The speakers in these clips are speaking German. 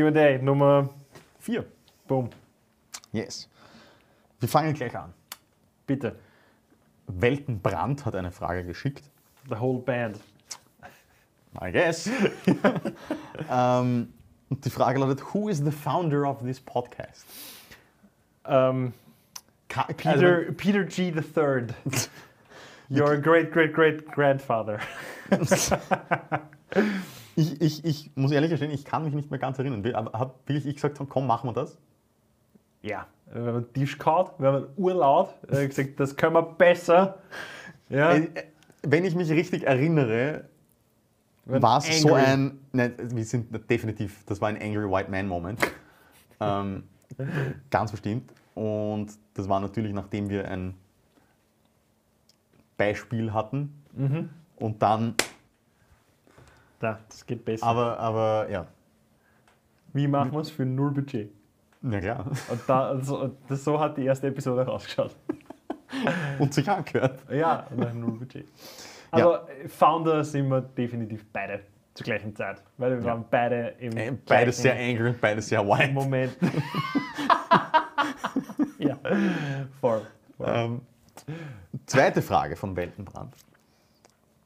QA Nummer Vier. Boom. Yes. Wir fangen gleich an. Bitte. Weltenbrand hat eine Frage geschickt. The whole band. I guess. ähm, und die Frage lautet: Who is the founder of this podcast? Ähm, Ka Peter, Peter G. III. Your great, great, great grandfather. ich, ich, ich muss ehrlich gestehen, ich kann mich nicht mehr ganz erinnern. Habe wirklich ich gesagt, komm, machen wir das? Ja, wir haben einen Tisch gehauen, wir haben urlaut, äh, gesagt, das können wir besser. Ja. Äh, Wenn ich mich richtig erinnere, war es so ein. Nein, wir sind definitiv, das war ein Angry White Man Moment. ähm, ganz bestimmt. Und das war natürlich, nachdem wir ein Beispiel hatten. Und dann. Da, das geht besser. Aber, aber ja. Wie machen wir es für null Budget? Na klar. Und da, also, das, so hat die erste Episode auch ausgeschaut. Und sich angehört. Ja, nach null Budget. Aber Founder sind wir definitiv beide zur gleichen Zeit. Weil wir Ja. waren beide im Äh, Beides sehr angry und beides sehr white. Moment. ja, voll. voll. Ähm, zweite Frage von Weltenbrand.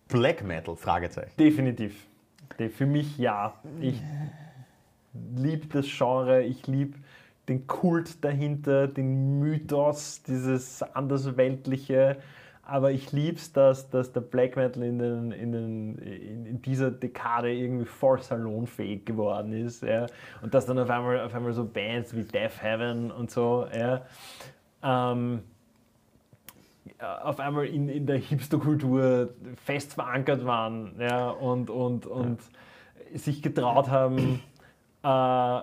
Black Metal? Fragezeichen. Definitiv. Für mich ja. Ich liebe das Genre, ich liebe den Kult dahinter, den Mythos, dieses andersweltliche. Aber ich liebe es, dass, dass der Black Metal in, den, in, den, in dieser Dekade irgendwie voll salonfähig geworden ist. Ja. Und dass dann auf einmal, auf einmal so Bands wie Death Heaven und so ja, ähm, auf einmal in, in der Hipsterkultur fest verankert waren ja, und, und, und sich getraut haben, äh,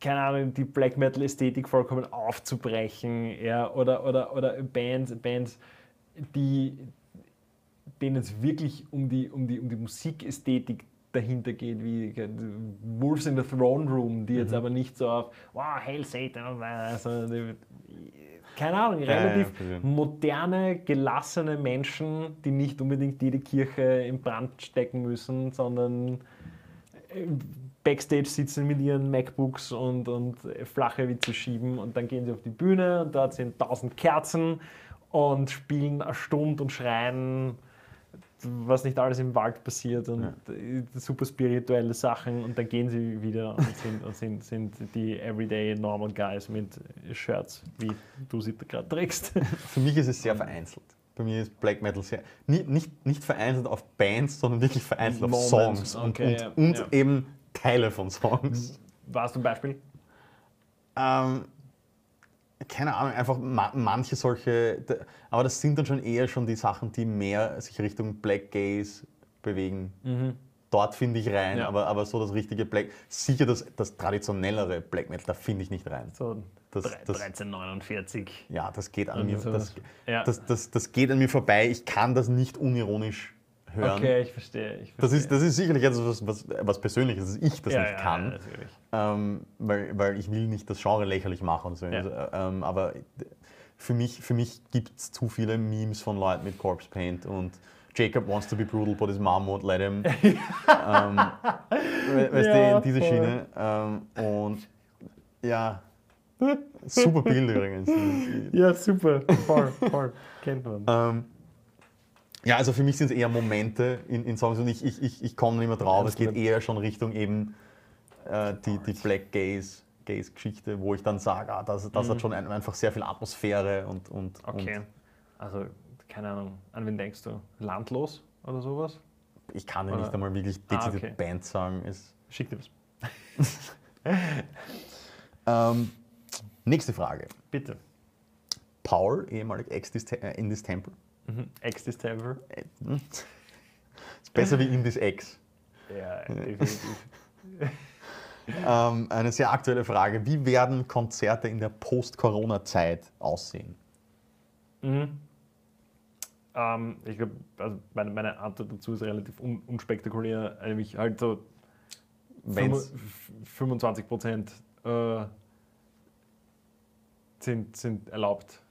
keine Ahnung, die Black Metal Ästhetik vollkommen aufzubrechen, ja, oder, oder, oder Bands, Bands, die denen es wirklich um die, um die, um die Musikästhetik dahinter geht, wie Wolves in the Throne Room, die jetzt aber nicht so auf wow, Hail Satan sondern die, keine Ahnung, ja, relativ verstehe. moderne, gelassene Menschen, die nicht unbedingt jede Kirche in Brand stecken müssen, sondern äh, Backstage sitzen mit ihren MacBooks und, und flache Witze schieben und dann gehen sie auf die Bühne und dort sind tausend Kerzen und spielen eine Stunde und schreien, was nicht alles im Wald passiert und äh, super spirituelle Sachen und dann gehen sie wieder und sind, und sind, sind die everyday normal guys mit Shirts, wie du sie gerade trägst. Für mich ist es sehr vereinzelt. Bei mir ist Black Metal sehr. Nicht, nicht, nicht vereinzelt auf Bands, sondern wirklich vereinzelt auf Moments, Songs und, okay, und, ja, und ja. eben Teile von Songs. Warst du ein Beispiel? Ähm, keine Ahnung, einfach ma manche solche. Aber das sind dann schon eher schon die Sachen, die mehr sich Richtung Black Gaze bewegen. Dort finde ich rein, Mhm. Ja. aber, aber so das richtige Black. Sicher das, das traditionellere Black Metal, da finde ich nicht rein. So Das- das- 1349. Ja, das geht an Und mir. so. Das, Ja. das, das, das geht an mir vorbei. Ich kann das nicht unironisch hören. Okay, ich verstehe. Ich Das ist, verstehe. das ist sicherlich etwas, was, was, was Persönliches, dass ich das ja, nicht ja, kann. Ja, ähm, weil, weil ich will nicht das Genre lächerlich machen. Und so. Also, ähm, aber für mich, für mich gibt es zu viele Memes von Leuten mit Corpse Paint und Jacob wants to be brutal, but his mom won't let him. ähm, we- weißt du, in diese voll. Schiene. Ähm, und ja, super Bild übrigens. Ja, super. Voll, voll. Kennt man. Ja, also für mich sind es eher Momente in, in Songs und ich, ich, ich, ich komme nicht mehr drauf. Es geht eher schon Richtung eben äh, die, die Black Gaze, Gaze Geschichte, wo ich dann sage, ah, das, das hat schon ein, einfach sehr viel Atmosphäre und, und, Okay. Also, keine Ahnung, an wen denkst du? Landlos oder sowas? und ich kann ja nicht einmal wirklich Ah, dezidiert okay. Band sagen. Es, Schick dir was. ähm, nächste Frage. Bitte. Paul, ehemalig Ex in this Temple. Mhm. Hm. Ist besser wie in this Ex. Ja, definitiv. Ähm, eine sehr aktuelle Frage. Wie werden Konzerte in der Post-Corona-Zeit aussehen? Mhm. Ähm, ich glaube, also meine, meine Antwort dazu ist relativ un unspektakulär. Nämlich halt so Wenn's- 25 Prozent äh, sind, sind erlaubt.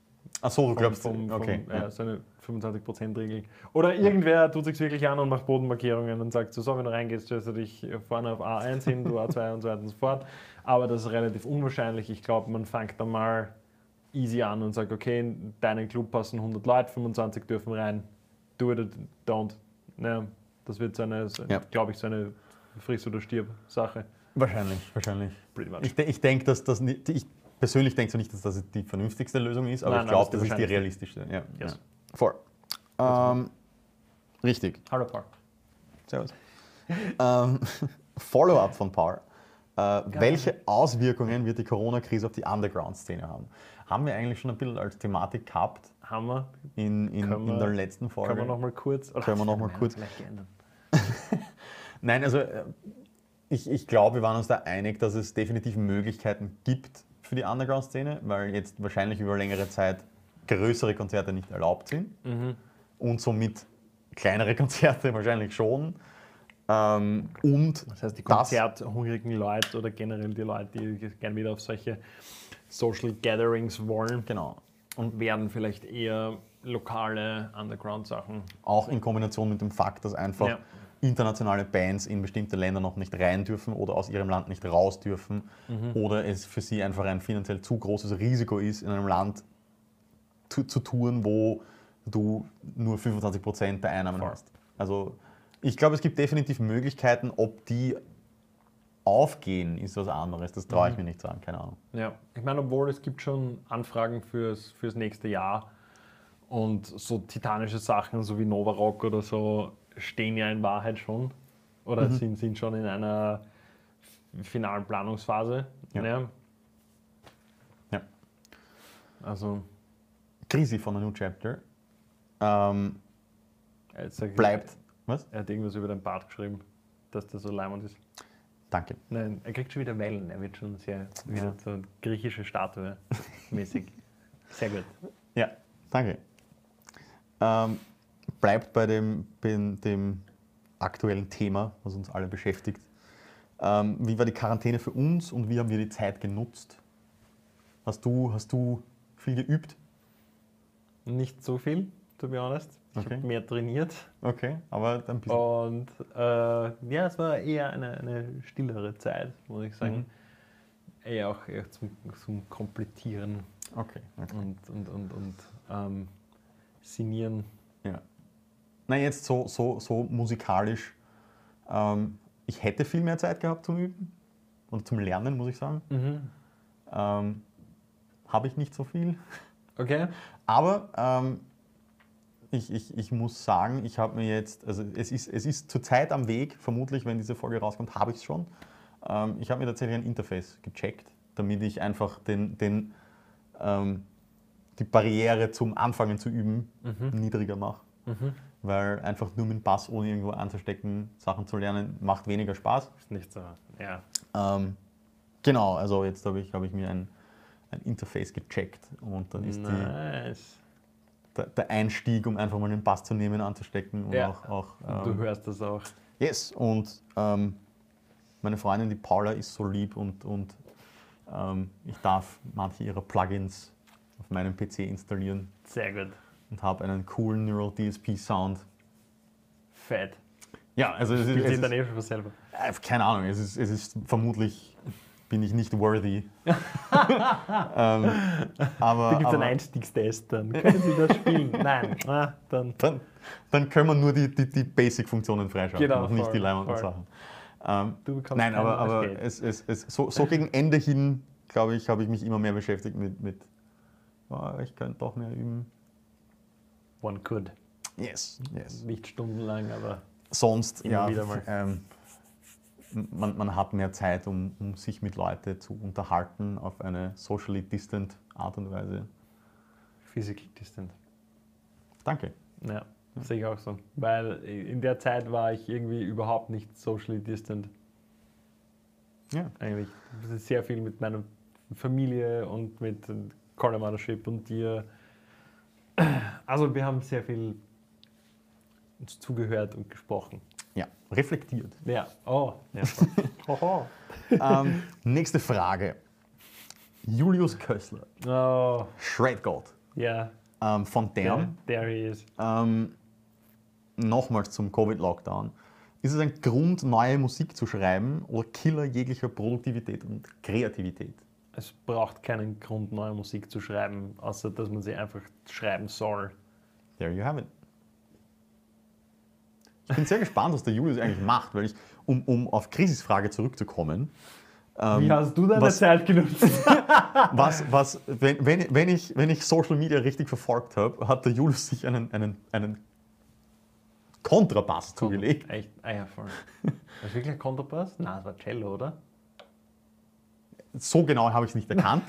Ach so, du Vom, glaubst, vom, okay. vom, ja. so eine 25%-Regel. Oder irgendwer tut sich wirklich an und macht Bodenmarkierungen und sagt, so, so wenn du reingehst, stellst du dich vorne auf A1 hin, du A2 und so weiter und so fort. Aber das ist relativ unwahrscheinlich. Ich glaube, man fängt da mal easy an und sagt, okay, in deinen Club passen 100 Leute, 25 dürfen rein. Do it or don't. Ja, das wird so eine, so, Ja. glaube ich, so eine Friss- oder Stirb-Sache. Wahrscheinlich, wahrscheinlich. Pretty much. Ich, ich denke, dass das nicht, ich persönlich denke so nicht, dass das die vernünftigste Lösung ist, aber Nein, ich glaube, das das ist die realistischste. Ja, Yes. ja. Voll. Ähm, richtig. Hallo Paul. Servus. ähm, Follow-up von Paul. Äh, welche Auswirkungen wird die Corona-Krise auf die Underground-Szene haben? Haben wir eigentlich schon ein bisschen als Thematik gehabt Haben wir? in, in, in wir- der letzten Folge? Können wir nochmal kurz? Oder Können wir noch mal Ja, kurz-. Nein, also äh, ich, ich glaube, wir waren uns da einig, dass es definitiv Möglichkeiten gibt für die Underground-Szene, weil jetzt wahrscheinlich über längere Zeit größere Konzerte nicht erlaubt sind und somit kleinere Konzerte wahrscheinlich schon. Ähm, und Das heißt, die konzerthungrigen Leute oder generell die Leute, die gerne wieder auf solche Social Gatherings wollen, Genau. und werden vielleicht eher lokale Underground-Sachen. Auch in Kombination mit dem Fakt, dass einfach Ja. Internationale Bands in bestimmte Länder noch nicht rein dürfen oder aus ihrem Land nicht raus dürfen oder es für sie einfach ein finanziell zu großes Risiko ist, in einem Land zu, zu touren, wo du nur 25% der Einnahmen Voll. hast. Also ich glaube, es gibt definitiv Möglichkeiten, ob die aufgehen, ist was anderes. Das traue ich mir nicht sagen, keine Ahnung. Ja, ich meine, obwohl es gibt schon Anfragen fürs, fürs nächste Jahr und so titanische Sachen, so wie Nova Rock oder so, stehen ja in Wahrheit schon oder sind, sind schon in einer finalen Planungsphase. Ja. Ja. Ja. Also, Krisi von A New Chapter ähm, jetzt sag ich- bleibt. Was? Er hat irgendwas über den Bart geschrieben, dass der so leimend ist. Danke. Nein, er kriegt schon wieder Wellen. Er wird schon sehr wieder so griechische Statue mäßig. Sehr gut. Ja, danke. Ähm, bleibt bei dem, bei dem aktuellen Thema, was uns alle beschäftigt. Ähm, wie war die Quarantäne für uns und wie haben wir die Zeit genutzt? Hast du, hast du viel geübt? Nicht so viel, to be honest. Ich Okay. habe mehr trainiert. Okay, aber ein bisschen. Und äh, ja, es war eher eine, eine stillere Zeit, muss ich sagen. Eher auch eher zum, zum Komplettieren Okay, okay. und, und, und, und ähm, Sinieren. Na, jetzt so, so, so musikalisch. Ähm, ich hätte viel mehr Zeit gehabt zum Üben und zum Lernen, muss ich sagen. Ähm, Habe ich nicht so viel. Okay. Aber ähm, ich, ich, ich muss sagen, ich habe mir jetzt, also es ist, es ist zurzeit am Weg, vermutlich, wenn diese Folge rauskommt, habe ich es schon. Ähm, ich habe mir tatsächlich ein Interface gecheckt, damit ich einfach den, den, ähm, die Barriere zum Anfangen zu üben niedriger mache. Weil einfach nur mit dem Bass ohne irgendwo anzustecken, Sachen zu lernen, macht weniger Spaß. Ist nicht so. Ja. Ähm, genau, also jetzt habe ich, hab ich mir ein, ein Interface gecheckt und dann ist die, Nice. der, der Einstieg, um einfach mal den Bass zu nehmen, anzustecken und Ja. auch, auch Du ähm, hörst das auch. yes und ähm, meine Freundin die Paula ist so lieb und, und ähm, ich darf manche ihrer Plugins auf meinem PC installieren Sehr gut. Und habe einen coolen Neural DSP Sound. Fett. Ja, also es ist, Spielt es sich dann ist eh schon selber. äh, keine Ahnung, es ist, es ist vermutlich bin ich nicht worthy. ähm, aber, Da gibt es einen Einstiegstest, dann können Sie das spielen. Nein, ah, dann. dann, dann können wir nur die, die, die Basic-Funktionen freischalten Genau, und nicht voll, die Leimenden. Sachen. Ähm, Du bekommst Nein, aber, aber es, es, es, so, so gegen Ende hin, glaube ich, habe ich mich immer mehr beschäftigt mit, mit oh, ich könnte doch mehr üben. One could. Yes, yes. Nicht stundenlang, aber Sonst, Immer ja, wieder mal. ähm, man, man hat mehr Zeit, um, um sich mit Leuten zu unterhalten auf eine socially distant Art und Weise. physical distant. Danke. Ja, sehe ich auch so. Weil in der Zeit war ich irgendwie überhaupt nicht socially distant. Ja. Eigentlich sehr viel mit meiner Familie und mit Colin Mothership und dir. Also wir haben sehr viel uns zugehört und gesprochen. ja, reflektiert. Ja, oh. Ja. Ähm, nächste Frage. Julius Kössler, oh. Shredgod. Ja, ähm, von Dern. There, there he is. Ähm, nochmals zum Covid-Lockdown. Ist es ein Grund, neue Musik zu schreiben oder Killer jeglicher Produktivität und Kreativität? Es braucht keinen Grund, neue Musik zu schreiben, außer dass man sie einfach schreiben soll. There you have it. Ich bin sehr gespannt, was der Julius eigentlich macht, weil ich, um, um auf Krisis Frage zurückzukommen, Wie hast du deine was- Zeit genutzt? was, was, wenn, wenn, wenn, ich, wenn ich Social Media richtig verfolgt habe, hat der Julius sich einen, einen, einen Kontrabass zugelegt. Echt? Ah ja, voll. Das ist wirklich ein Kontrabass? Nein, das war Cello, oder? So genau habe ich es nicht erkannt.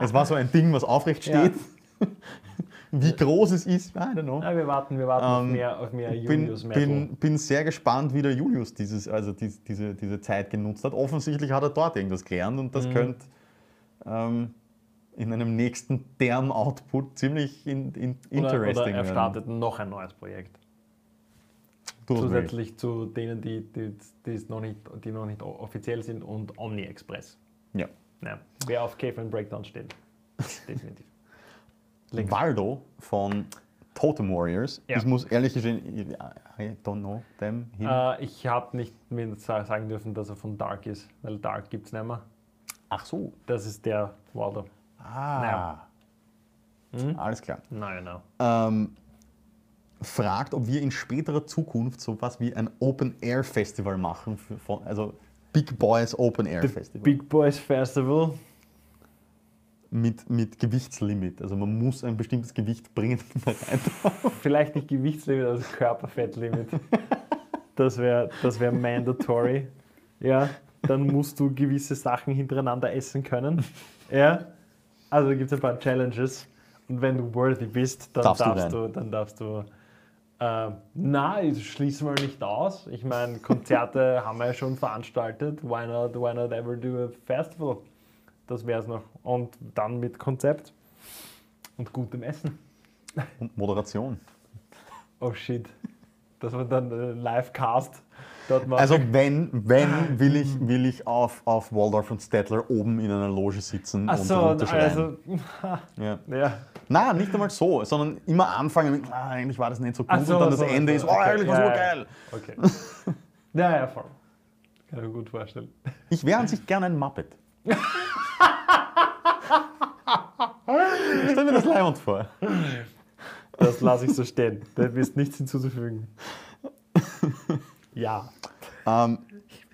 es war so ein Ding, was aufrecht Ja. steht. Wie groß es ist, I don't know. Ja, wir warten, wir warten auf Ähm, mehr, auf mehr bin, Julius Metal. bin, bin sehr gespannt, wie der Julius dieses, also dies, diese, diese Zeit genutzt hat. Offensichtlich hat er dort irgendwas gelernt und Mhm. das könnte ähm, in einem nächsten Term-Output ziemlich in, in, oder, interesting oder er werden. startet noch ein neues Projekt. Zusätzlich zu denen, die, die, die, noch nicht, die noch nicht offiziell sind und Omni Express. Ja. Ja, wer auf Cave and Breakdown steht. Definitiv. Waldo von Totem Warriors. Ja. Ich muss ehrlich gestehen, I don't know them. Him. Äh, ich habe nicht mir sa- sagen dürfen, dass er von Dark ist, weil Dark gibt es nicht mehr. Ach so. Das ist der Waldo. Ah. Hm? Alles klar. Nein, nein. ähm, fragt, ob wir in späterer Zukunft sowas wie ein Open Air Festival machen, für, von, also Big Boys Open Air Festival Big Boys Festival. mit, mit Gewichtslimit. Also man muss ein bestimmtes Gewicht bringen. rein. Vielleicht nicht Gewichtslimit, also Körperfettlimit. Das wäre das wär mandatory. Ja, dann musst du gewisse Sachen hintereinander essen können. Ja, also gibt es ein paar Challenges. Und wenn du worthy bist, dann Darfst darfst, du du, dann darfst du. Äh, na, ich schließe mal nicht aus. Ich meine, Konzerte haben wir ja schon veranstaltet. Why not, why not ever do a festival? Das wäre es noch. Und dann mit Konzept und gutem Essen. Und Moderation. Oh shit. Dass wir dann äh, Livecast dort machen. Also wenn, wenn will ich, will ich auf, auf Waldorf und Stettler oben in einer Loge sitzen Ach und so, runterschreien. also. ja. Ja. Na, nicht einmal so, sondern immer anfangen mit, ah, eigentlich war das nicht so gut so, und dann das so, Ende so, ist, oh, okay. eigentlich war es ja. geil. Okay. Ja, ja, voll. Kann ich mir gut vorstellen. Ich wäre an sich gerne ein Muppet. stell mir das leibend vor. Das lasse ich so stehen. Da ist nichts hinzuzufügen. Ja. Ähm,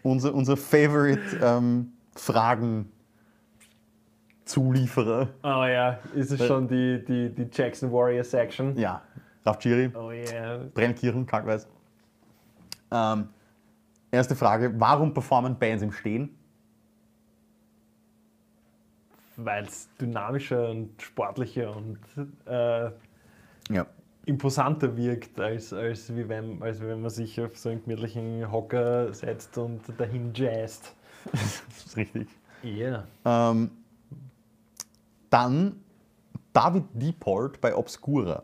unser, unser Favorite ähm, Fragen-Zulieferer. Oh ja, ist es schon die, die, die Jackson Warrior Section? Ja, Rafjiri, Oh yeah. Brennkieren, kaltweiß. Ähm, erste Frage, warum performen Bands im Stehen? Weil es dynamischer und sportlicher und äh, Ja. imposanter wirkt, als, als, wie wenn, als wenn man sich auf so einen gemütlichen Hocker setzt und dahin jazzt. Das ist richtig. Ja. Ähm, dann David Diepold bei Obscura.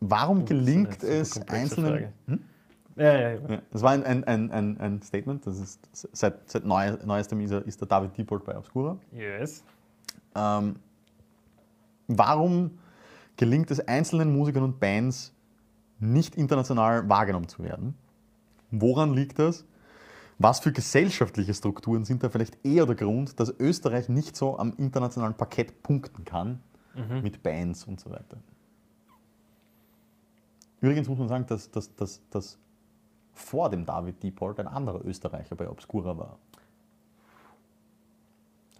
Warum gelingt Mhm. eine super es komplexe einzelnen. Hm? Ja, ja, ja. Das war ein, ein, ein, ein, Statement. Das ist seit, seit neu, neuestem ist, er, ist der David Diepold bei Obscura. Yes. Ähm, warum gelingt es einzelnen Musikern und Bands nicht international wahrgenommen zu werden? Woran liegt das? Was für gesellschaftliche Strukturen sind da vielleicht eher der Grund, dass Österreich nicht so am internationalen Parkett punkten kann mit Bands und so weiter? Übrigens muss man sagen, dass, dass, dass, dass vor dem David Diepold ein anderer Österreicher bei Obscura war.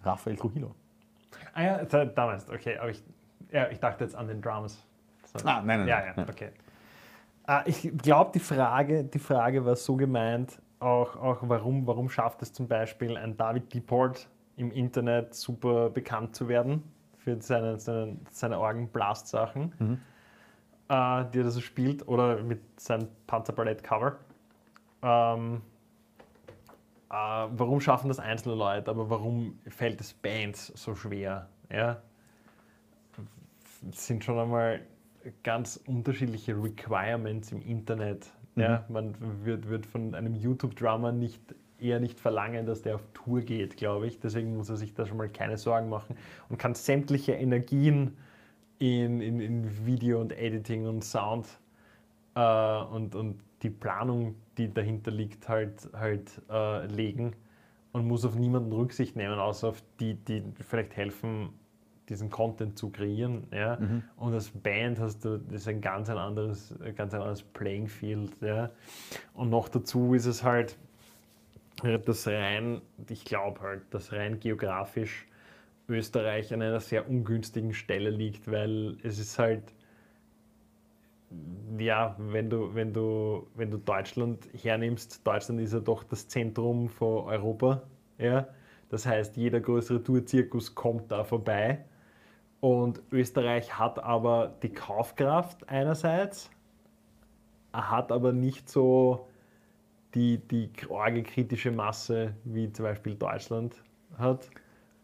Raphael Trujillo. Ah ja, da- damals, okay, aber ich, ja, ich dachte jetzt an den Drums. So. Ah, nein, nein, Ja, nein. ja, okay. Ah, ich glaube, die Frage, die Frage war so gemeint, auch, auch warum, warum schafft es zum Beispiel ein David Deport im Internet super bekannt zu werden für seine, seine, seine Orgenblast-Sachen, äh, die er so spielt, oder mit seinem Panzerballett-Cover. Ähm, äh, warum schaffen das einzelne Leute, aber warum fällt es Bands so schwer? Ja? Sind schon einmal ganz unterschiedliche Requirements im Internet. Ja? Man wird, wird von einem YouTube-Drummer nicht, eher nicht verlangen, dass der auf Tour geht, glaube ich. Deswegen muss er sich da schon mal keine Sorgen machen und kann sämtliche Energien in, in, in Video und Editing und Sound äh, und, und die Planung, die dahinter liegt, halt, halt äh, legen und muss auf niemanden Rücksicht nehmen, außer auf die, die vielleicht helfen, diesen Content zu kreieren. Ja? Mhm. Und als Band hast du das ist ein ganz ein anderes, ganz ein anderes Playing Field. Ja? Und noch dazu ist es halt, das rein, ich glaube halt, dass rein geografisch Österreich an einer sehr ungünstigen Stelle liegt, weil es ist halt, ja, wenn du, wenn du, wenn du Deutschland hernimmst, Deutschland ist ja doch das Zentrum von Europa, ja. Das heißt, jeder größere Tourzirkus kommt da vorbei. Und Österreich hat aber die Kaufkraft einerseits, hat aber nicht so die, die kritische Masse, wie zum Beispiel Deutschland hat.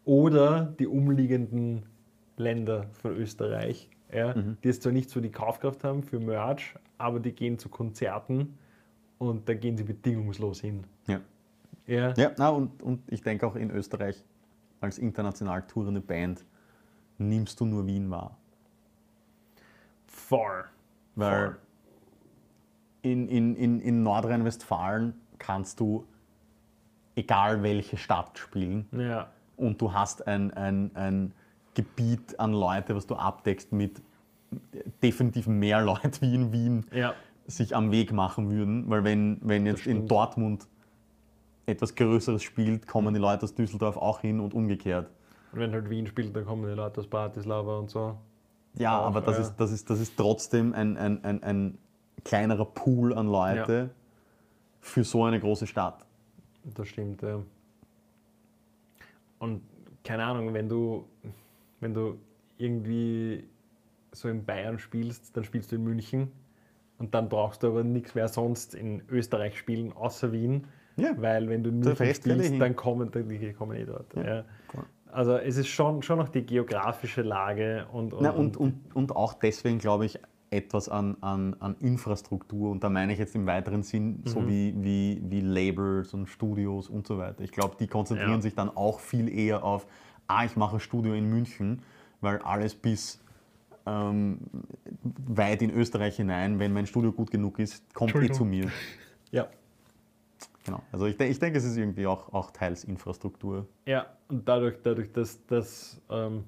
Oder die umliegenden Länder von Österreich, ja, Mhm. die jetzt zwar nicht so die Kaufkraft haben für Merch, aber die gehen zu Konzerten und da gehen sie bedingungslos hin. Ja. Ja, Ja, na, und, und ich denke auch in Österreich als international tourende Band nimmst du nur Wien wahr. voll. Weil Voll. in, in, in, in Nordrhein-Westfalen kannst du egal welche Stadt spielen Ja, und du hast ein, ein, ein Gebiet an Leute, was du abdeckst mit definitiv mehr Leuten wie in Wien ja, sich am Weg machen würden, weil wenn, wenn jetzt in. Dortmund etwas Größeres spielt, kommen die Leute aus Düsseldorf auch hin und umgekehrt. Und wenn halt Wien spielt, dann kommen die Leute aus Bratislava und so. Ja, Auch, aber das, ja. ist, das, ist, das ist trotzdem ein, ein, ein, ein kleinerer Pool an Leute für so eine große Stadt. Das stimmt, ja. Und keine Ahnung, wenn du, wenn du irgendwie so in Bayern spielst, dann spielst du in München und dann brauchst du aber nichts mehr sonst in Österreich spielen, außer Wien. Ja. Weil wenn du in Der München spielst, hin. dann kommen die, kommen eh dort. Ja. Also es ist schon, schon noch die geografische Lage und, und, Na, und, und, und auch deswegen glaube ich etwas an, an, an Infrastruktur und da meine ich jetzt im weiteren Sinn so Mhm. wie, wie, wie Labels und Studios und so weiter. Ich glaube, die konzentrieren Ja. sich dann auch viel eher auf, ah, ich mache ein Studio in München, weil alles bis ähm, weit in Österreich hinein, wenn mein Studio gut genug ist, kommt eh zu mir. ja. Genau. Also ich, ich denke, es ist irgendwie auch, auch teils Infrastruktur. Ja, und dadurch, dadurch dass, dass ähm,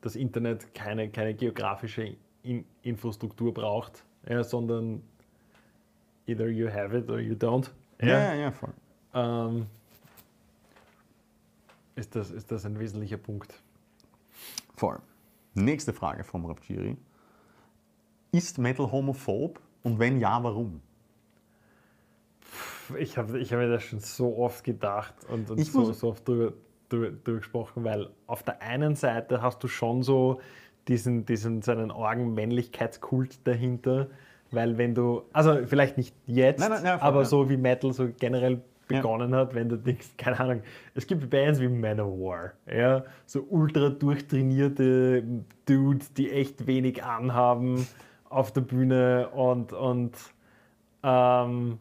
das Internet keine, keine geografische In Infrastruktur braucht, ja, sondern either you have it or you don't, ja, ja voll. ähm, ist, das, ist das ein wesentlicher Punkt. Voll. Nächste Frage vom Rapgiri. Ist Metal homophob und wenn ja, warum? Ich habe ich hab mir das schon so oft gedacht und, und so, so oft drüber, drüber, drüber gesprochen, weil auf der einen Seite hast du schon so diesen, diesen seinen argen Männlichkeitskult dahinter, weil wenn du, also vielleicht nicht jetzt, Nein, nein, ja, voll, aber ja. so wie Metal so generell Ja. begonnen hat, wenn du denkst, keine Ahnung, es gibt Bands wie Manowar, ja, so ultra durchtrainierte Dudes, die echt wenig anhaben auf der Bühne und, und ähm,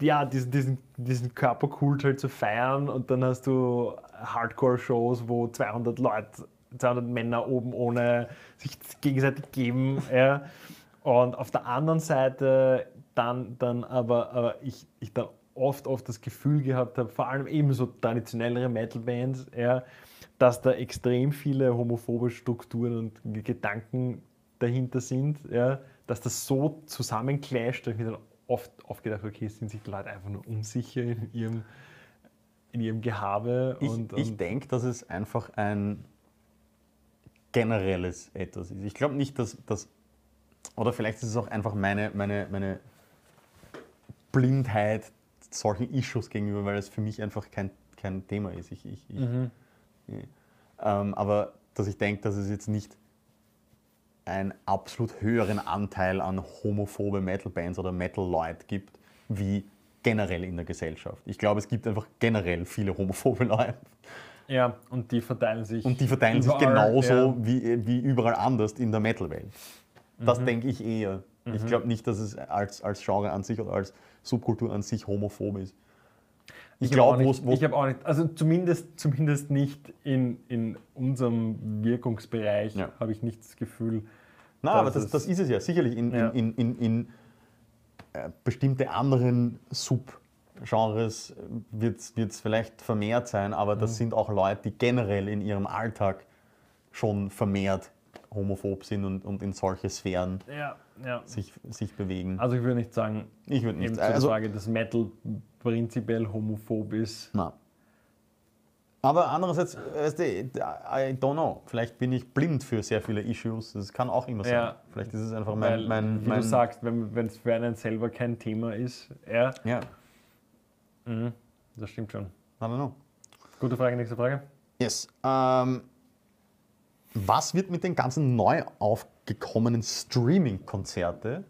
ja, diesen, diesen, diesen Körperkult halt zu feiern und dann hast du Hardcore-Shows, wo 200 Leute, 200 Männer oben ohne sich gegenseitig geben. Ja. Und auf der anderen Seite dann, dann aber, aber ich, ich dann oft, oft das Gefühl gehabt habe, vor allem eben so traditionellere Metal-Bands, ja, dass da extrem viele homophobe Strukturen und Gedanken dahinter sind, ja, dass das so zusammenclasht, dass ich mir dann oft, oft gedacht okay, sind sich die Leute einfach nur unsicher in ihrem, in ihrem Gehabe. Ich, und, ich und denke, dass es einfach ein generelles etwas ist. Ich glaube nicht, dass das, oder vielleicht ist es auch einfach meine, meine, meine Blindheit solchen Issues gegenüber, weil es für mich einfach kein, kein Thema ist. Ich, ich, ich, Mhm. ähm, aber dass ich denke, dass es jetzt nicht einen absolut höheren Anteil an homophobe Metal-Bands oder Metal-Leute gibt, wie generell in der Gesellschaft. Ich glaube, es gibt einfach generell viele homophobe Leute. ja, und die verteilen sich. Und die verteilen sich überall, genauso ja. wie, wie überall anders in der Metal-Welt. Das Mhm. denke ich eher. Ich glaube nicht, dass es als, als Genre an sich oder als Subkultur an sich homophob ist. Ich auch glaube, wo Ich habe auch nicht, also zumindest, zumindest nicht in, in unserem Wirkungsbereich Ja. habe ich nicht das Gefühl. Na, aber das, das ist es ja. Sicherlich in, Ja. in, in, in, äh, bestimmte anderen Subgenres wird es vielleicht vermehrt sein, aber Mhm. das sind auch Leute, die generell in ihrem Alltag schon vermehrt homophob sind und, und in solche Sphären Ja, sich, sich bewegen. Also ich würde nicht sagen, ich würde nicht. Also, Frage, dass Metal prinzipiell homophob ist. na. Aber andererseits, weißt du, I don't know. Vielleicht bin ich blind für sehr viele Issues. Das kann auch immer sein. Ja. Vielleicht ist es einfach Weil, mein. mein, wie mein du sagst, wenn es für einen selber kein Thema ist, ja, Ja, mhm, das stimmt schon. I don't know. Gute Frage, nächste Frage. Yes. Ähm, was wird mit den ganzen neu aufgekommenen Streaming-Konzerte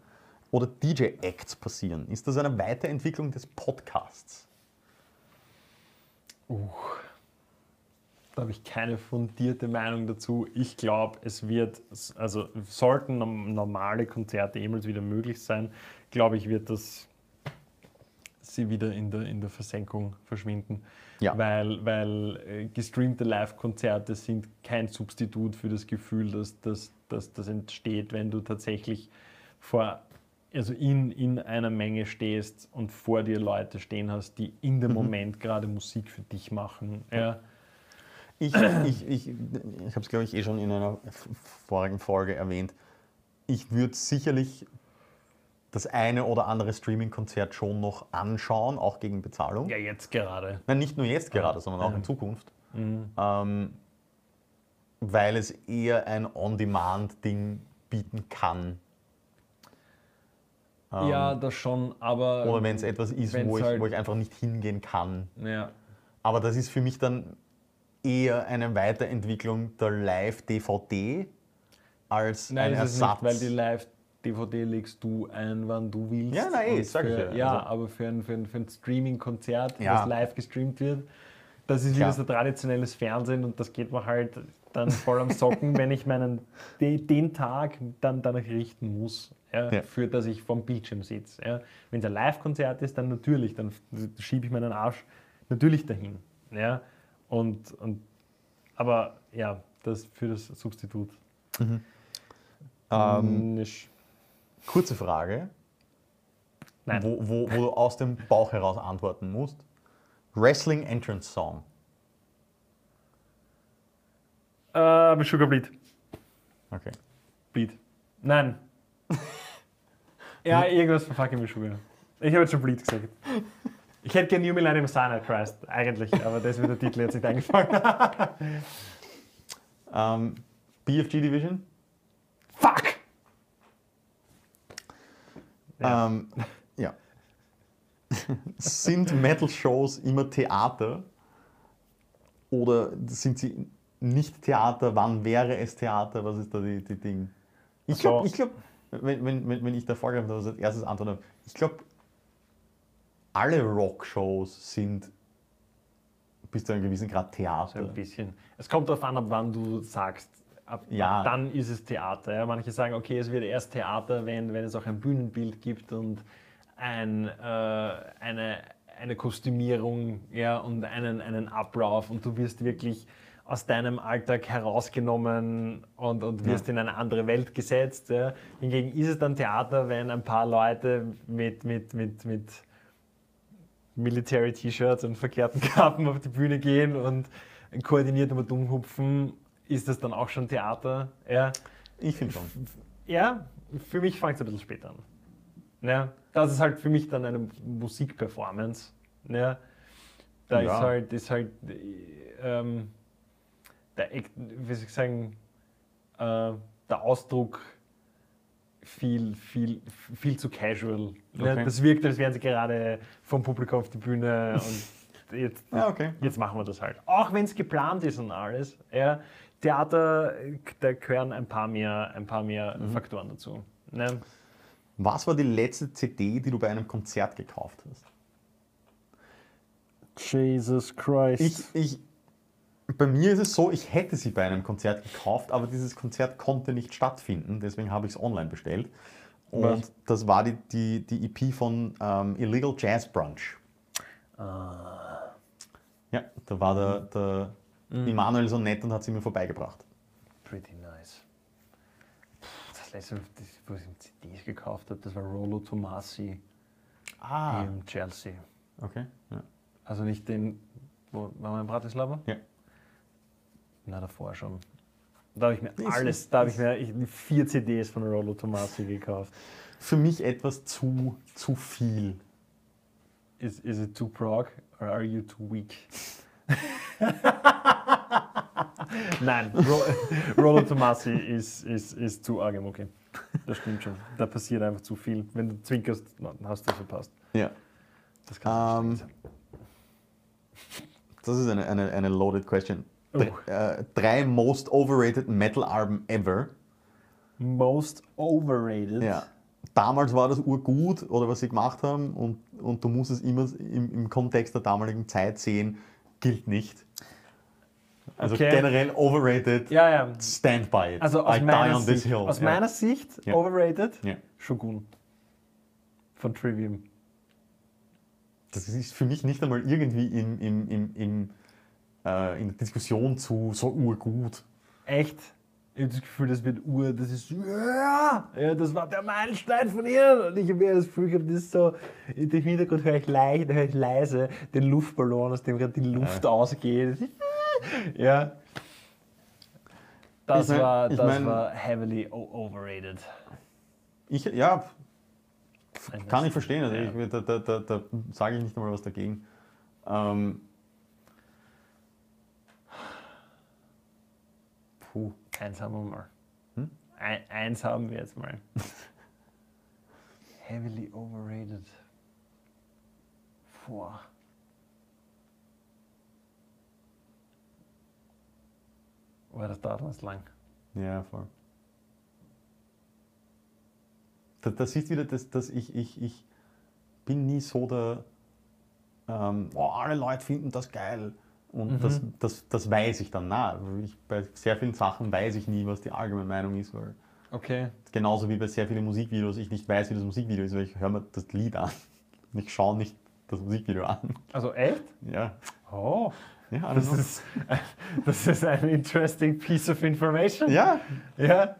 oder DJ-Acts passieren? Ist das eine Weiterentwicklung des Podcasts? Da habe ich keine fundierte Meinung dazu. Ich glaube, es wird, also sollten normale Konzerte jemals wieder möglich sein, glaube ich, wird das sie wieder in der, in der Versenkung verschwinden. Ja. Weil, weil äh, gestreamte Live-Konzerte sind kein Substitut für das Gefühl, dass das dass, das entsteht, wenn du tatsächlich vor, also in, in einer Menge stehst und vor dir Leute stehen hast, die in dem Moment gerade Musik für dich machen. Ja. Ich, ich, ich, ich habe es, glaube ich, eh schon in einer vorigen Folge erwähnt. Ich würde sicherlich das eine oder andere Streaming-Konzert schon noch anschauen, auch gegen Bezahlung. ja, jetzt gerade. Nein, nicht nur jetzt gerade, sondern auch in Zukunft. Mhm. Ähm, weil es eher ein On-Demand-Ding bieten kann. Ähm, ja, das schon, aber. Oder wenn es etwas ist, wo ich, halt- wo ich einfach nicht hingehen kann. Ja. Aber das ist für mich dann eher eine Weiterentwicklung der Live-DVD als Nein, ein Ersatz. nicht, weil die Live-DVD legst du ein, wann du willst. Ja, nein, eh, Und sag ich für, ja. Ja, Also- aber für ein, für ein, für ein Streaming-Konzert, Ja. das live gestreamt wird, das ist wieder so traditionelles Fernsehen und das geht mir halt dann voll am Socken, wenn ich meinen de, den Tag dann danach richten muss, ja, Ja. für dass ich vorm Bildschirm sitze. Ja. Wenn es ein Live-Konzert ist, dann natürlich, dann schiebe ich meinen Arsch natürlich dahin. Ja. Und, und, aber ja, das für das Substitut. Ähm, Nicht. kurze Frage, Nein. wo, wo, wo du aus dem Bauch heraus antworten musst. Wrestling Entrance Song. Äh, Sugar Bleed. Okay. Bleed. Nein. Ja, irgendwas von Fucking Sugar. Ich habe jetzt schon Bleed gesagt. Ich hätte gerne New Millennium Cyanide Christ, eigentlich, aber das wird der Titel jetzt nicht eingefallen. Ähm, BFG Division. Fuck! Ja. Ähm, ja. sind Metal-Shows immer Theater? Oder sind sie nicht Theater? Wann wäre es Theater? Was ist da die, die Ding? Ich Ach so. glaube, ich glaub, wenn, wenn, wenn wenn ich da vorgehe, was als erstes antworte, ich glaube, alle Rock-Shows sind bis zu einem gewissen Grad So Theater. ein bisschen. Es kommt darauf an, ab wann du sagst, ab, Ja. ab dann ist es Theater. Ja. Manche sagen, okay, es wird erst Theater, wenn, wenn es auch ein Bühnenbild gibt und ein, äh, eine, eine Kostümierung ja, und einen, einen Ablauf und du wirst wirklich aus deinem Alltag herausgenommen und, und wirst in eine andere Welt gesetzt. Ja. Hingegen ist es dann Theater, wenn ein paar Leute mit, mit, mit, mit Military-T-Shirts und verkehrten Kappen auf die Bühne gehen und koordiniert immer dumm hupfen, ist das dann auch schon Theater? Ja, Ich finde schon. ja für mich fängt es ein bisschen später an. Ja, das ist halt für mich dann eine Musikperformance. Ja, da Ja. ist halt, ist halt ähm, der, wie soll ich sagen, äh, der Ausdruck viel, viel, viel zu casual. Okay. das wirkt, als wären sie gerade vom Publikum auf die Bühne und jetzt, Ja, okay. jetzt machen wir das halt. Auch wenn es geplant ist und alles. Ja, Theater, da gehören ein paar mehr, ein paar mehr Mhm. Faktoren dazu. Ne? Was war die letzte CD, die du bei einem Konzert gekauft hast? Jesus Christ. Ich, ich, bei mir ist es so, ich hätte sie bei einem Konzert gekauft, aber dieses Konzert konnte nicht stattfinden, deswegen habe ich es online bestellt. Und Was? das war die, die, die EP von ähm, Illegal Jazz Brunch. Ah. Ja, da war der, der Mhm. Immanuel so nett und hat sie mir vorbeigebracht. Pretty nice. Das letzte, wo ich CDs gekauft habe, das war Rolo Tomasi Ah, im Chelsea. okay. Ja. Also nicht den, wo war in Bratislava? Ja. Na, davor schon. Da habe ich mir alles, da habe ich mir ich, vier CDs von Rolo Tomasi gekauft. Für mich etwas zu, zu viel. Is, is it too prog or are you too weak? Nein, Ro Rolo Tomasi ist, ist, ist zu arg im Okay. Das stimmt schon. Da passiert einfach zu viel. Wenn du zwinkerst, dann hast du es verpasst. Ja. Das kann Ähm, nicht sein. Das ist eine, eine, eine loaded question. Äh, drei most overrated Metal-Alben ever. Most overrated. Ja. Damals war das urgut oder was sie gemacht haben und, und du musst es immer im, im Kontext der damaligen Zeit sehen, gilt nicht. Also Okay. generell overrated, Ja, ja. stand by it. Also aus I die meiner, on this Sicht, hill. aus ja. meiner Sicht overrated, Ja. Shogun. Von Trivium. Das ist für mich nicht einmal irgendwie im, im, im, im, äh, in der Diskussion zu so urgut. Echt? Ich habe das Gefühl, das wird Ur, das ist ja, ja, das war der Meilenstein von ihr. Und ich habe das Gefühl, gehabt, das ist so, im Hintergrund höre ich, leicht, höre ich leise den Luftballon, aus dem gerade die Luft ausgeht. Ja. Das, Ich mein- war, ich das mein- war heavily overrated. Ich, ja, kann ich verstehen. Also ja. ich, da da, da, da sage ich nicht einmal was dagegen. Ähm, eins haben wir mal. Hm? Ein, eins haben wir jetzt mal. Heavily overrated. Boah. Boah, das dauert uns lang. Ja, voll. Da, das ist wieder das, dass ich, ich, ich bin nie so der, ähm, oh, alle Leute finden das geil. Und das, das, das weiß ich dann. Na, ich, bei sehr vielen Sachen weiß ich nie, was die allgemeine Meinung ist. Weil Okay. genauso wie bei sehr vielen Musikvideos ich nicht weiß, wie das Musikvideo ist, weil ich höre mir das Lied an. Und ich schaue nicht das Musikvideo an. Also echt? Ja, Oh. ja, Das know. ist, das ist ein interesting piece of information. ja. Ja.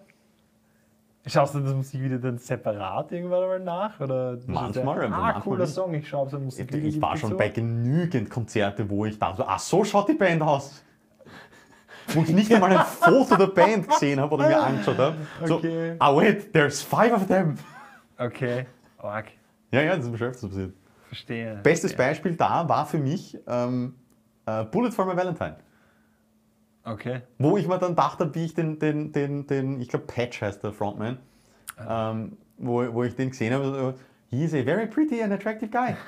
Schaust du das Musikvideo dann separat irgendwann mal nach? Oder Manchmal, aber Ah, manchmal cooler. Song, ich schaue so ein Ich, Musikvideo. ich war schon so? bei genügend Konzerte, wo ich dachte, ach so schaut die Band aus. Wo ich nicht einmal ein Foto der Band gesehen habe oder mir angeschaut habe. So, Okay. ah wait, there's five of them. Okay. Org. Ja, ja, das ist mir schon öfters passiert. Verstehe. Bestes Verstehe. Beispiel da war für mich ähm, äh, Bullet for my Valentine. Okay. Wo ich mir dann dachte, wie ich den, den, den, den ich glaube Patch heißt der Frontman, Ah. ähm, wo, wo ich den gesehen habe, so, he is a very pretty and attractive guy.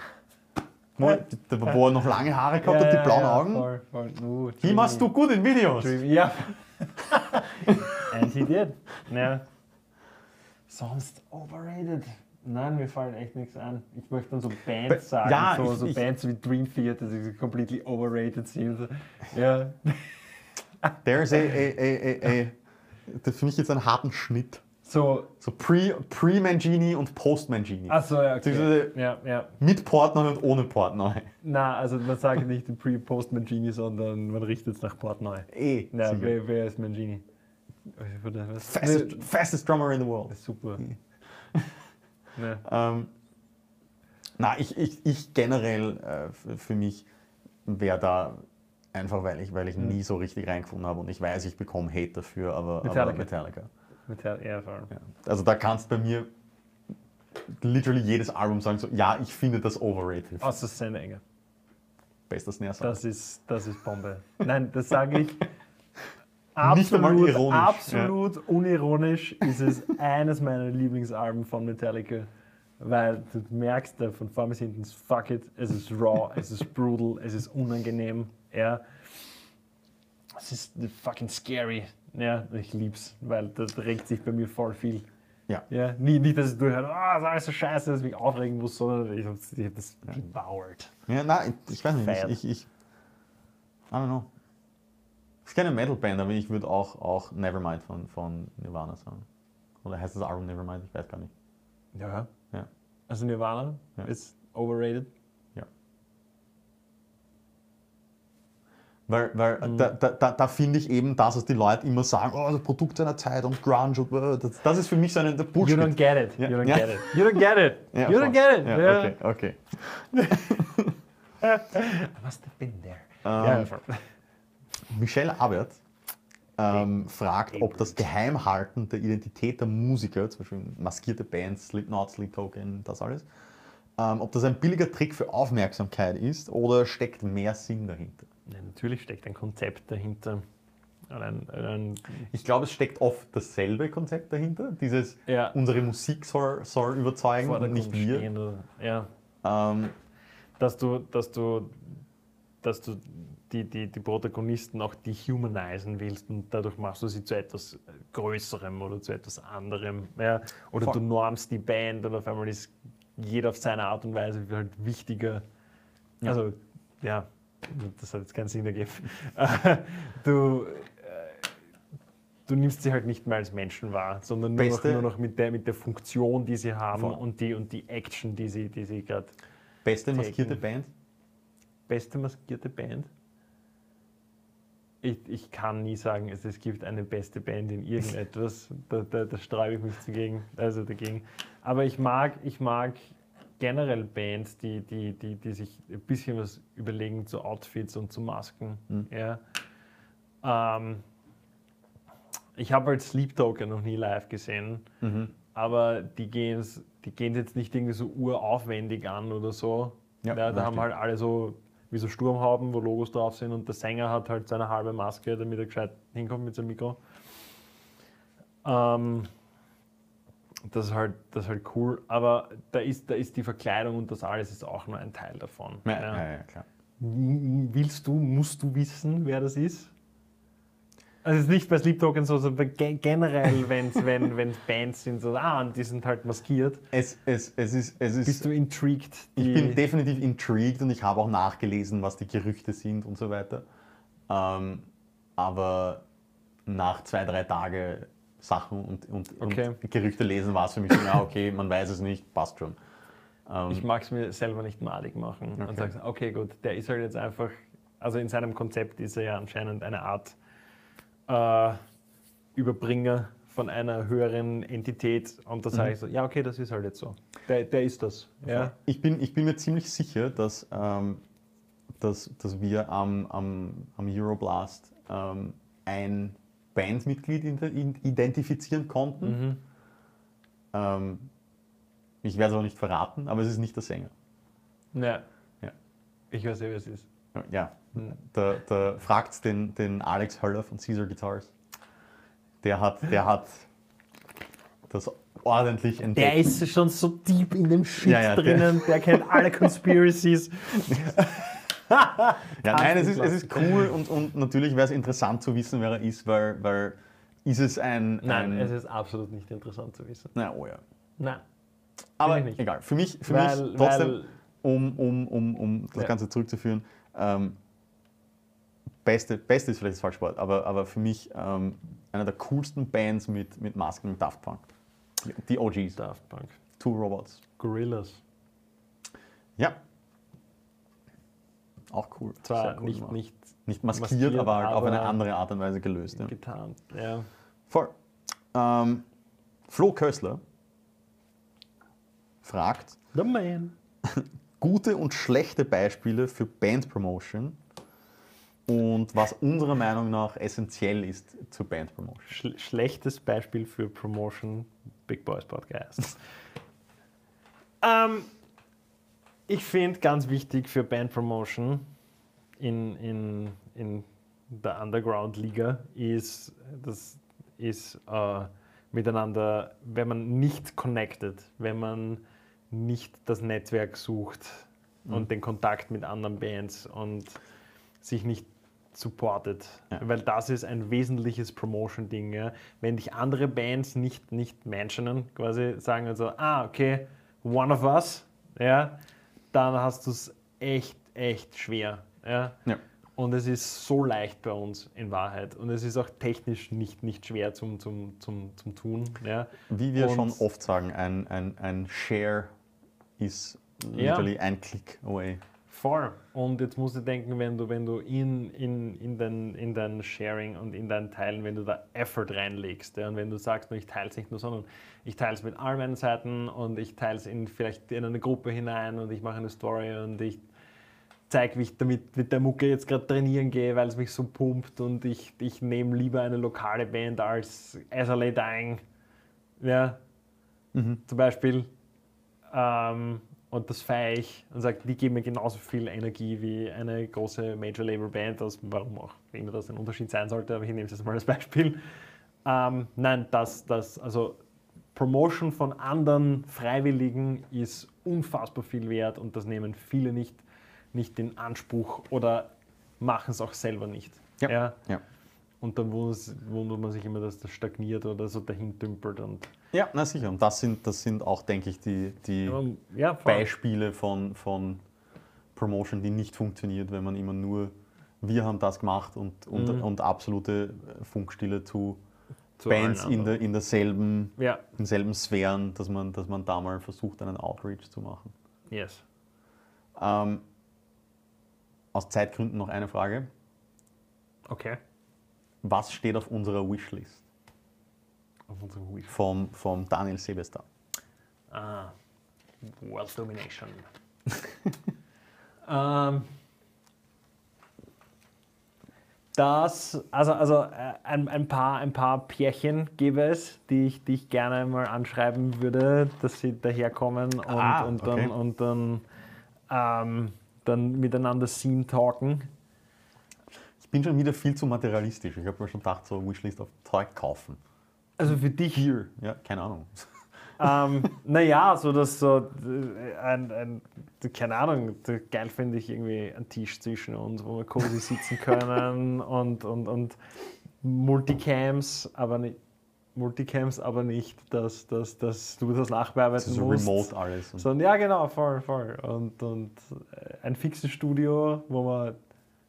Wo, wo er noch lange Haare gehabt hat, die blauen Augen. Voll, voll. Uh, He must do good in videos. Ja. And he did. Ja. Sonst overrated. Nein, mir fallen echt nichts an. Ich möchte dann so Bands Ba- sagen, ja, so, ich- so ich- Bands wie Dream Theater, die completely overrated sind. Ja. There's a, a, a, a, das ist für mich jetzt einen harten Schnitt. So, So Pre- Pre-Mangini und Post-Mangini. achso, ja, okay. Ja, ja. Mit Portnoy und ohne Portnoy. Na, also man sagt nicht den Pre-Post Mangini, sondern man richtet es nach Portneu. Eh, Ja, wer, wer ist Mangini? Fastest, fastest drummer in the world. Das ist super. Ne. Ähm, na, ich, ich, ich generell äh, für mich wäre da einfach, weil ich, weil ich Mhm. nie so richtig reingefunden habe und ich weiß, ich bekomme Hate dafür, aber aber Metallica. Metallica. Ja, voll. Ja. Also da kannst bei mir literally jedes Album sagen, so, ja, ich finde das overrated. Außer Szene Enge. Bester Snare Das ist, das ist Bombe. Nein, das sage ich. Absolut, absolut unironisch ist es eines meiner Lieblingsalben von Metallica. Weil du merkst von vorne bis hinten, fuck it, es ist raw, es ist brutal, es ist unangenehm. Ja. Es ist fucking scary. Ja, ich lieb's, weil das regt sich bei mir voll viel. Ja. Ja, nie, nicht, dass ich durchhöre, ah, das ist alles so scheiße, dass ich mich aufregen muss, sondern ich habe hab das devoured. Ja, nein, ich, weiß nicht, ich, ich, ich I don't know. Es ist keine Metalband, aber ich würde auch, auch Nevermind von, von Nirvana sagen. Oder heißt das Album Nevermind? Ich weiß gar nicht. Ja. Ja. Also Nirvana Ja. ist overrated. Weil, weil da, da, da, da finde ich eben das, was die Leute immer sagen, oh, das Produkt seiner Zeit und Grunge, und, äh, das, das ist für mich so ein der You Bullshit. don't get it. You don't Ja. get it. You don't get it. Ja, you don't get it. Ja. Okay, okay. I must have been there. Ähm. Michelle Abert ähm, fragt, ob das Geheimhalten der Identität der Musiker, zum Beispiel maskierte Bands, Slipknot, Sleep Token, das alles, ähm, ob das ein billiger Trick für Aufmerksamkeit ist oder steckt mehr Sinn dahinter? Ja, natürlich steckt ein Konzept dahinter. Und Ein, ein, Ich glaube, es steckt oft dasselbe Konzept dahinter. Dieses, Ja. unsere Musik soll, soll überzeugen und nicht wir. stehen Ja, Ähm, dass du, dass du, dass du die, die, die Protagonisten auch dehumanisieren willst und dadurch machst du sie zu etwas Größerem oder zu etwas anderem. Ja? Oder Voll. du normst die Band und auf einmal ist jeder auf seine Art und Weise halt wichtiger. Ja. Also, ja, das hat jetzt keinen Sinn ergeben. du, äh, du nimmst sie halt nicht mehr als Menschen wahr, sondern nur noch, nur noch mit, der, mit der Funktion, die sie haben Voll. und die, und die Action, die sie, die sie gerade beste Taken. maskierte Band? beste maskierte Band? Ich, ich kann nie sagen, es, es gibt eine beste Band in irgendetwas. da, da, da sträube ich mich dagegen, also dagegen. Aber ich mag, ich mag generell Bands, die, die, die, die sich ein bisschen was überlegen zu Outfits und zu Masken. Mhm. Ja. Ähm, ich habe halt Sleep Token noch nie live gesehen, Mhm. aber die gehen es die gehen's jetzt nicht irgendwie so uraufwendig an oder so. Ja, Ja, da haben stimmt. halt alle so wie so Sturmhauben, wo Logos drauf sind und der Sänger hat halt seine halbe Maske, damit er gescheit hinkommt mit seinem Mikro. Ähm, das ist halt, das ist halt cool, aber da ist, da ist die Verkleidung und das alles ist auch nur ein Teil davon. Ja, Ja. ja, klar. Willst du, musst du wissen, wer das ist? Also es ist nicht bei Sleep Token so, sondern ge- generell, wenn's, wenn es Bands sind, so, ah, und die sind halt maskiert. Es, es, es ist, es ist Bist du intrigued? Ich bin definitiv intrigued und ich habe auch nachgelesen, was die Gerüchte sind und so weiter. Ähm, aber nach zwei, drei Tagen Sachen und, und, Okay. und Gerüchte lesen war es für mich so, ja, okay, man weiß es nicht, passt schon. Ähm, Ich mag es mir selber nicht malig machen Okay. und sage, okay, gut, der ist halt jetzt einfach, also in seinem Konzept ist er ja anscheinend eine Art äh, Überbringer von einer höheren Entität und da Mhm. sage ich so, ja, okay, das ist halt jetzt so. Der, der ist das. Ja. ich, bin, ich bin mir ziemlich sicher, dass, ähm, dass, dass wir am, am, am Euroblast ähm, ein Bandmitglied ident- identifizieren konnten. Mhm. Ähm, ich werde es auch nicht verraten, aber es ist nicht der Sänger. Ja. Ja. Ich weiß ja, wer es ist. Ja, Hm. da, da fragt den, den Alex Höller von Caesar Guitars. Der hat, der hat das ordentlich entdeckt. Der ist schon so deep in dem Shit Ja, ja, der- drinnen, der, kennt alle Conspiracies. ja, nein, es ist, es ist cool und, und natürlich wäre es interessant zu wissen, wer er ist, weil, weil ist es ein. Nein, ein, es ist absolut nicht interessant zu wissen. Na, oh ja. Nein. Aber egal, für mich, für Weil- mich trotzdem, weil- um, um, um, um das Ja. Ganze zurückzuführen, ähm, beste, beste ist vielleicht das falsche Wort, aber, aber für mich ähm, einer der coolsten Bands mit, mit Masken Daft Punk. Die OGs, Daft Punk. Two Robots. Gorillas. Ja. Auch cool. Zwar cool nicht, gemacht. nicht nicht maskiert, maskiert, aber, halt auf eine aber- andere Art und Weise gelöst. Ja. getan. Ja. Voll. Ähm, Flo Kössler fragt, The Man. gute und schlechte Beispiele für Bandpromotion und was unserer Meinung nach essentiell ist zur Bandpromotion. Sch schlechtes Beispiel für Promotion Big Boys Podcast. ähm, ich finde ganz wichtig für Band Promotion in, in, in der Underground-Liga ist, das ist äh, miteinander, wenn man nicht connected, wenn man nicht das Netzwerk sucht und den Kontakt mit anderen Bands und sich nicht supportet. Ja. Weil das ist ein wesentliches Promotion-Ding. Ja? Wenn dich andere Bands nicht, nicht mentionen, quasi sagen also, ah, okay, one of us, ja, dann hast du es echt, echt schwer. Ja? Ja. Und es ist so leicht bei uns in Wahrheit. Und es ist auch technisch nicht, nicht schwer zum, zum, zum, zum Tun. Ja? Wie wir Und- schon oft sagen, ein, ein, ein Share ist Ja. literally ein Klick away. Voll. Und jetzt musst du denken, wenn du, wenn du in, in, in, dein, in dein Sharing und in deinen Teilen, wenn du da Effort reinlegst ja, und wenn du sagst, ich teile es nicht nur, sondern ich teile es mit all meinen Seiten und ich teile es in, vielleicht in eine Gruppe hinein und ich mache eine Story und ich zeige, wie ich damit mit der Mucke jetzt gerade trainieren gehe, weil es mich so pumpt und ich, ich nehme lieber eine lokale Band als SLA Dying. Ja, mhm. zum Beispiel. Ähm, und das feiere ich und sage, die geben mir genauso viel Energie wie eine große Major Label Band, aus, warum auch immer das ein Unterschied sein sollte, aber ich nehme es jetzt mal als Beispiel. Ähm, nein, das, das, also Promotion von anderen Freiwilligen ist unfassbar viel wert und das nehmen viele nicht, nicht in Anspruch oder machen es auch selber nicht. Ja. ja. ja. Und dann wundert man sich immer, dass das stagniert oder so dahin dümpelt. Und ja, na sicher. Und das sind, das sind auch, denke ich, die, die ja, Beispiele von, von Promotion, die nicht funktioniert, wenn man immer nur, wir haben das gemacht und, und, mhm. und absolute Funkstille zu, zu Bands in, der, in derselben, ja. in selben Sphären, dass man, dass man da mal versucht, einen Outreach zu machen. Yes. Ähm, aus Zeitgründen noch eine Frage. Okay. Was steht auf unserer Wishlist? Auf unserer Wishlist? Vom, vom Daniel Sebester. Ah, World Domination. ähm, das, also, also äh, ein, ein, paar, ein paar Pärchen gäbe es, die ich, die ich gerne mal anschreiben würde, dass sie daherkommen und, ah, und dann, okay. und dann, ähm, dann miteinander Scene talken. Ich bin schon wieder viel zu materialistisch. Ich habe mir schon gedacht, so Wishlist auf Zeug kaufen. Also für dich? Hier, ja, keine Ahnung. ähm, naja, so dass so äh, ein, ein, keine Ahnung, geil finde ich irgendwie einen Tisch zwischen uns, wo wir cozy sitzen können und, und, und Multicams, aber nicht. Multicams, aber nicht, dass, dass, dass du das nachbearbeiten das musst. remote alles. Sondern, ja, genau, voll, voll. Und, und äh, ein fixes Studio, wo man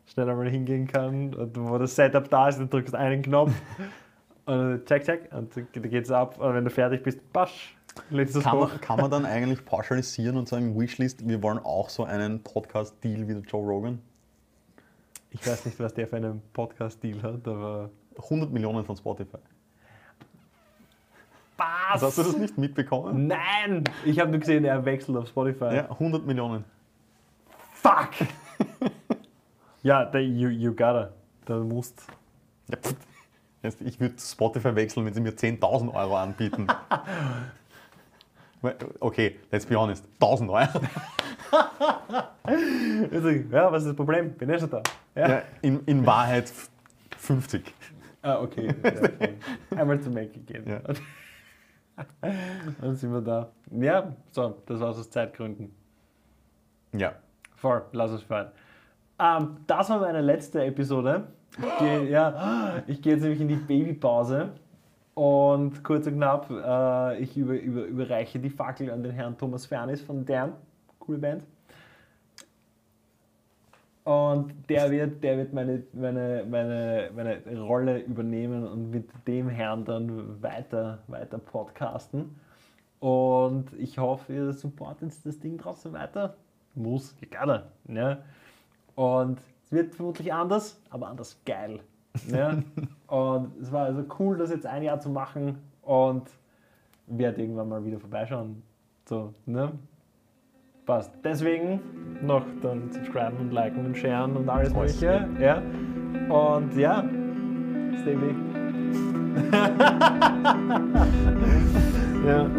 schnell einmal hingehen kann und wo das Setup da ist, dann drückst du einen Knopf und check, check und dann geht es ab und wenn du fertig bist, pasch, lädst du kann, man, kann man dann eigentlich pauschalisieren und sagen, Wishlist, wir wollen auch so einen Podcast-Deal wie der Joe Rogan? Ich weiß nicht, was der für einen Podcast-Deal hat, aber... 100 Millionen von Spotify. Was? Hast du das nicht mitbekommen? Nein! Ich habe nur gesehen, er wechselt auf Spotify. Ja, 100 Millionen. Fuck! Ja, da, you, you gotta. Da musst. Ja, ich würde Spotify wechseln, wenn sie mir 10.000 Euro anbieten. okay, let's be honest. 1000 Euro. ja, was ist das Problem? Bin ich schon da. Ja. ja in, in Wahrheit 50. Ah, okay. Einmal zum Mac gehen. Ja. Dann sind wir da. Ja, so, das war aus Zeitgründen. Ja. Voll, lass es fallen. Ähm, das war meine letzte Episode. Ich gehe ja, ich jetzt nämlich in die Babypause. Und kurz und knapp, äh, ich über, über, überreiche die Fackel an den Herrn Thomas Fernis von Dern. Coole Band. Und der wird, der wird meine, meine, meine, meine Rolle übernehmen und mit dem Herrn dann weiter, weiter podcasten. Und ich hoffe, ihr supportet das Ding trotzdem weiter. Muss, egal. Ja. Und es wird vermutlich anders, aber anders geil. Ja? und es war also cool, das jetzt ein Jahr zu machen und werde irgendwann mal wieder vorbeischauen. So, ne? Passt. Deswegen noch dann subscriben und liken und sharen und alles mögliche. Ja. Und ja, stay big. ja.